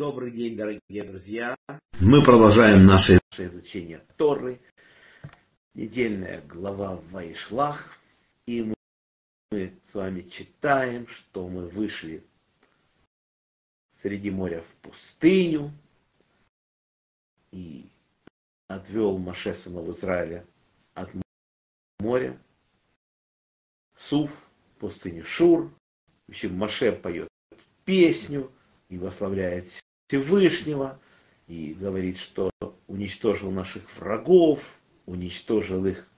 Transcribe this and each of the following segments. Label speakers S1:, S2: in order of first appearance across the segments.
S1: Добрый день, дорогие друзья. Мы продолжаем наше изучение Торы. Недельная глава Ваишлах. И мы с вами читаем, что мы вышли среди моря в пустыню. И отвел Маше сынов Израиля от моря. Суф, пустыню Шур. В общем, Маше поет песню и восславляет Всевышнего, и говорит, что уничтожил наших врагов, уничтожил их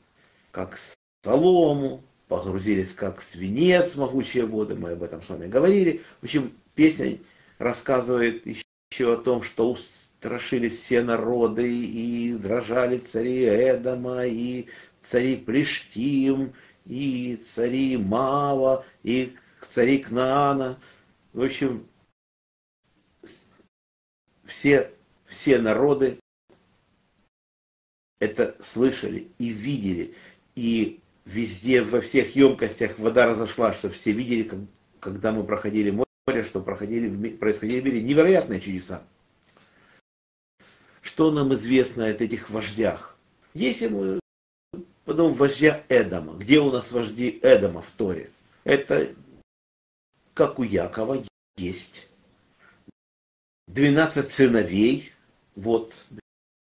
S1: как солому, погрузились как свинец могучие воды, мы об этом с вами говорили. В общем, песня рассказывает еще о том, что устрашились все народы, и дрожали цари Эдома, и цари Приштим, и цари Мава, и цари Кнаана. В общем, все, все народы это слышали и видели. И везде, во всех емкостях вода разошла, что все видели, как, когда мы проходили море, что проходили, происходили в мире невероятные чудеса. Что нам известно от этих вождях? Если мы потом вождя Эдама, где у нас вожди Эдама в Торе? Это как у Якова есть 12 сыновей, вот,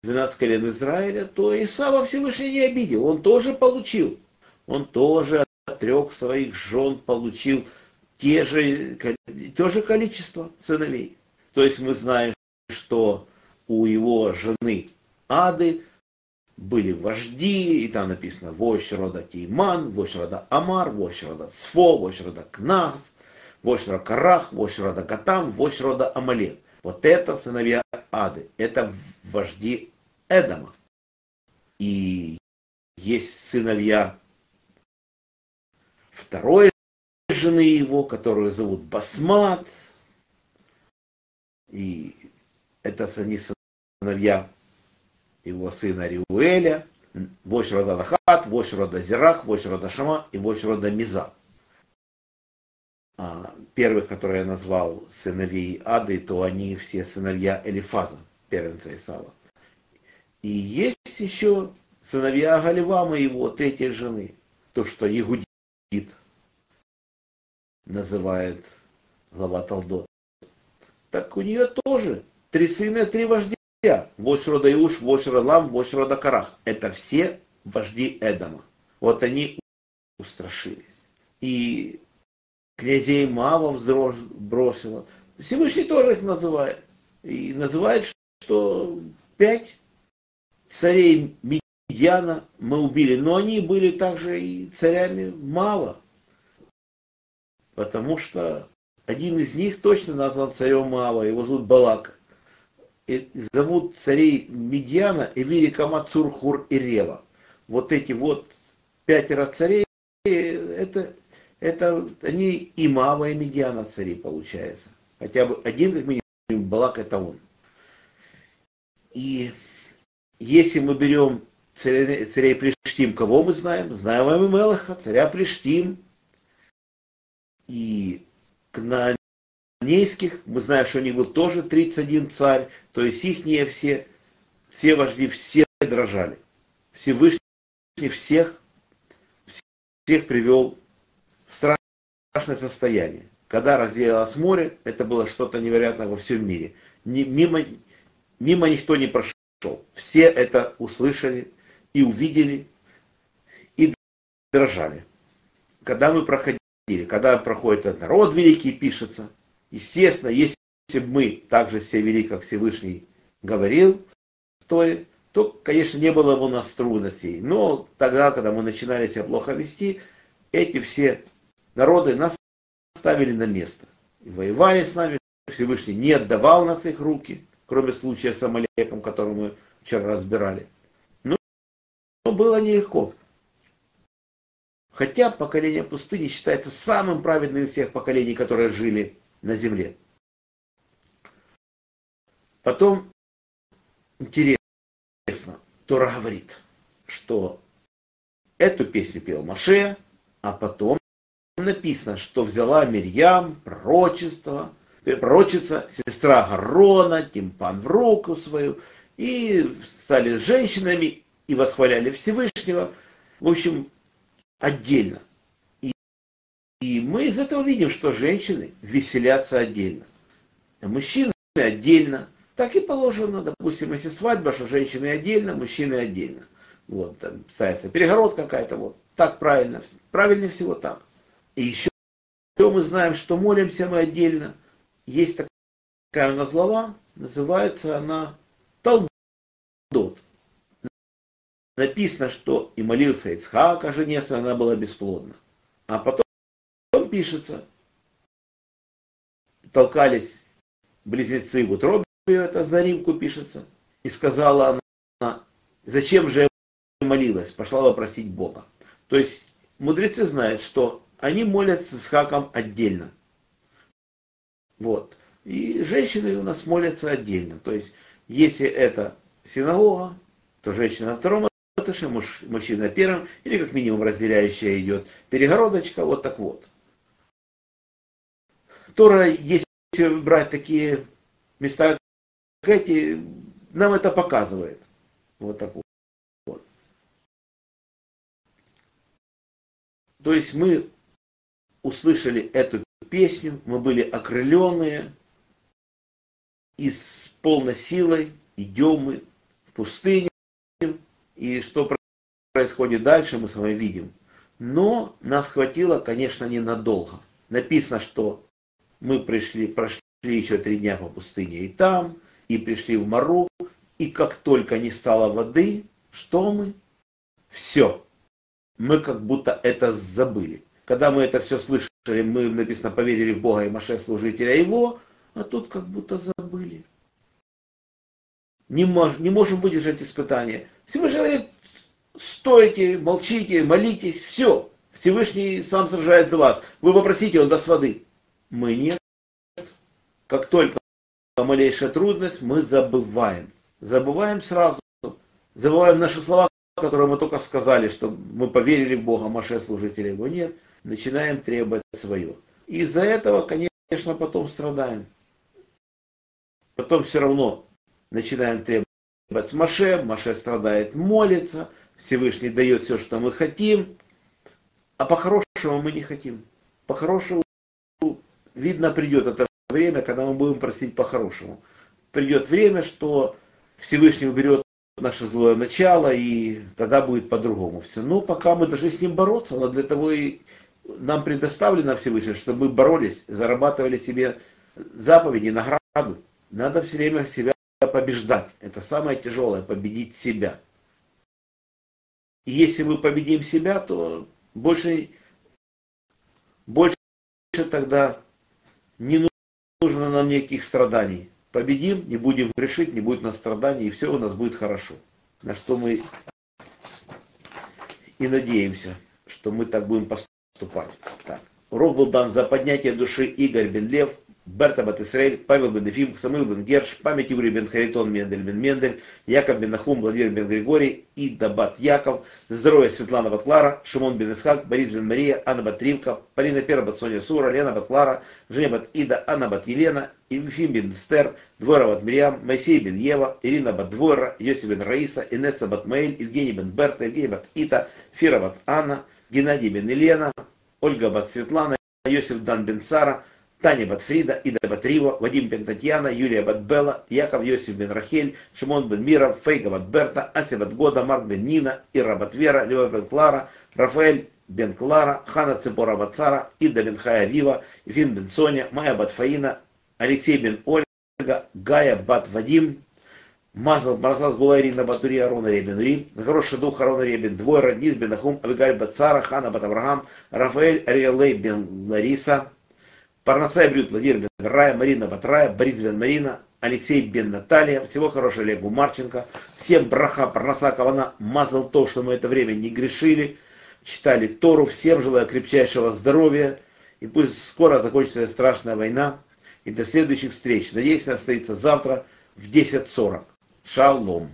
S1: 12 колен Израиля, то Исава Всевышний не обидел, он тоже получил. Он тоже от трех своих жен получил те же, то же количество сыновей. То есть мы знаем, что у его жены Ады были вожди, и там написано вождь рода Тейман, вождь рода Амар, вождь рода Цфо, вождь рода Кнах, вождь рода Карах, вождь рода Гатам, вождь рода Амалет. Вот это сыновья Ады, это вожди Эдома. И есть сыновья второй жены его, которую зовут Басмат. И это они сыновья его сына Риуэля, вождь рода Лахат, вождь рода Зирах, вождь рода Шама и вождь рода Миза. А, первых, которые я назвал сыновей Ады, то они все сыновья Элифаза, первенца Исава. И есть еще сыновья Галивама его, третьей жены, то, что Егудит называет глава Талдот. Так у нее тоже три сына, три вождя. Вождь рода Иуш, вождь рода Лам, вождь рода Карах. Это все вожди Эдома. Вот они устрашились. И князей Мава бросила. Всевышний тоже их называет. И называет, что пять царей Медиана мы убили, но они были также и царями Мава. Потому что один из них точно назван царем Мава, его зовут Балак. И зовут царей Медиана Эвири Камацур Хур и Рева. Вот эти вот пятеро царей, это это они и Мава, и Медиана цари, получается. Хотя бы один, как минимум, Балак это он. И если мы берем царей, царей Приштим, кого мы знаем? Знаем Амимелаха, царя Приштим. И кнаанейских, мы знаем, что у них был тоже 31 царь, то есть их все, все вожди, все дрожали. Всевышний всех, всех привел страшное состояние. Когда разделилось море, это было что-то невероятное во всем мире. Мимо, мимо никто не прошел. Все это услышали и увидели, и дрожали. Когда мы проходили, когда проходит этот народ великий, пишется, естественно, если бы мы также все вели, как Всевышний говорил в Торе, то, конечно, не было бы у нас трудностей. Но тогда, когда мы начинали себя плохо вести, эти все народы нас ставили на место. И воевали с нами, Всевышний не отдавал нас их руки, кроме случая с Амалеком, который мы вчера разбирали. Но, но было нелегко. Хотя поколение пустыни считается самым праведным из всех поколений, которые жили на земле. Потом, интересно, Тора говорит, что эту песню пел Маше, а потом написано, что взяла Мирьям пророчество пророчица, сестра Гарона, тимпан в руку свою, и стали женщинами и восхваляли Всевышнего. В общем, отдельно. И, и мы из этого видим, что женщины веселятся отдельно. А мужчины отдельно. Так и положено, допустим, если свадьба, что женщины отдельно, мужчины отдельно. Вот, там ставится перегород какая-то, вот. Так правильно. Правильнее всего так. И еще мы знаем, что молимся мы отдельно. Есть такая у нас глава, называется она Талмуд. Написано, что и молился Ицхак о жене, если она была бесплодна. А потом пишется, толкались близнецы в утробе, это за Ривку пишется, и сказала она, зачем же я молилась, пошла вопросить Бога. То есть мудрецы знают, что они молятся с Хаком отдельно. Вот. И женщины у нас молятся отдельно. То есть, если это синагога, то женщина на втором этаже, муж, мужчина на первом, или как минимум разделяющая идет перегородочка, вот так вот. Тора, если брать такие места, как эти, нам это показывает. Вот так вот. То есть мы услышали эту песню, мы были окрыленные, и с полной силой идем мы в пустыню, и что происходит дальше, мы с вами видим. Но нас хватило, конечно, ненадолго. Написано, что мы пришли, прошли еще три дня по пустыне и там, и пришли в Мару, и как только не стало воды, что мы? Все. Мы как будто это забыли. Когда мы это все слышали, мы, написано, поверили в Бога и Маше, служителя Его, а тут как будто забыли. Не, мож, не можем выдержать испытания. Всевышний говорит, стойте, молчите, молитесь, все. Всевышний сам сражает за вас. Вы попросите, он даст воды. Мы нет. Как только малейшая трудность, мы забываем. Забываем сразу. Забываем наши слова, которые мы только сказали, что мы поверили в Бога, Маше служители его. Нет начинаем требовать свое. Из-за этого, конечно, потом страдаем. Потом все равно начинаем требовать Маше, Маше страдает, молится, Всевышний дает все, что мы хотим, а по-хорошему мы не хотим. По-хорошему, видно, придет это время, когда мы будем просить по-хорошему. Придет время, что Всевышний уберет наше злое начало, и тогда будет по-другому все. Но пока мы должны с ним бороться, но для того и нам предоставлено Всевышним, чтобы мы боролись, зарабатывали себе заповеди, награду. Надо все время себя побеждать. Это самое тяжелое, победить себя. И если мы победим себя, то больше, больше тогда не нужно нам никаких страданий. Победим, не будем грешить, не будет нас страданий, и все у нас будет хорошо. На что мы и надеемся, что мы так будем поступать вступать. Так. Урок был дан за поднятие души Игорь Бен Лев, Берта Бат Исраэль, Павел Бен Ефим, Самуил Бен Герш, память Юрий Бен Харитон, Мендель Бен Мендель, Яков Бен Нахум, Владимир Бен Григорий, Ида Бат Яков, здоровье Светлана Бат Клара, Шимон Бен Исхак, Борис Бен Мария, Анна Бат Ривка, Полина Пера Бат Соня Сура, Лена Бат Клара, Женя Бат Ида, Анна Бат Елена, Ефим Бен Стер, Двора Бат Мирьям, Моисей Бен Ева, Ирина Бат Двора, Йосиф Бен Раиса, Инесса Бат Маэль, Евгений Бен Берта, Евгений Бат Ита, Фира Бат Анна, Геннадий Бен Елена, Ольга Бат Светлана, Йосиф Дан Бен Сара, Таня Бат Фрида, Ида Бат Рива, Вадим Бен Татьяна, Юлия Бат Белла, Яков Йосиф Бен Рахель, Шимон Бен Мира, Фейга Бат Берта, Ася Бат Года, Марк Бен Нина, Ира Бат Вера, Лева Бен Клара, Рафаэль Бен Клара, Хана Цепора Бат Сара, Ида Бен Хая Вива, Ефин Бен Соня, Майя Бат Фаина, Алексей Бен Ольга, Гая Бат Вадим, Мазал, Марсал была Ирина Батури, Арона Ребен Рим, хороший дух Арона Ребен, двое Радис, Бен Ахум, Авигаль Бацара, Хана Бат Авраам, Рафаэль Ариалей Бен Лариса, Парнасай Брют, Владимир Бен Рая, Марина Батрая, Борис Бен Марина, Алексей Бен Наталья, всего хорошего Олегу Марченко, всем браха, Парнаса Кавана, мазал то, что мы это время не грешили, читали Тору, всем желаю крепчайшего здоровья, и пусть скоро закончится эта страшная война, и до следующих встреч. Надеюсь, она состоится завтра в 10.40. Shalom.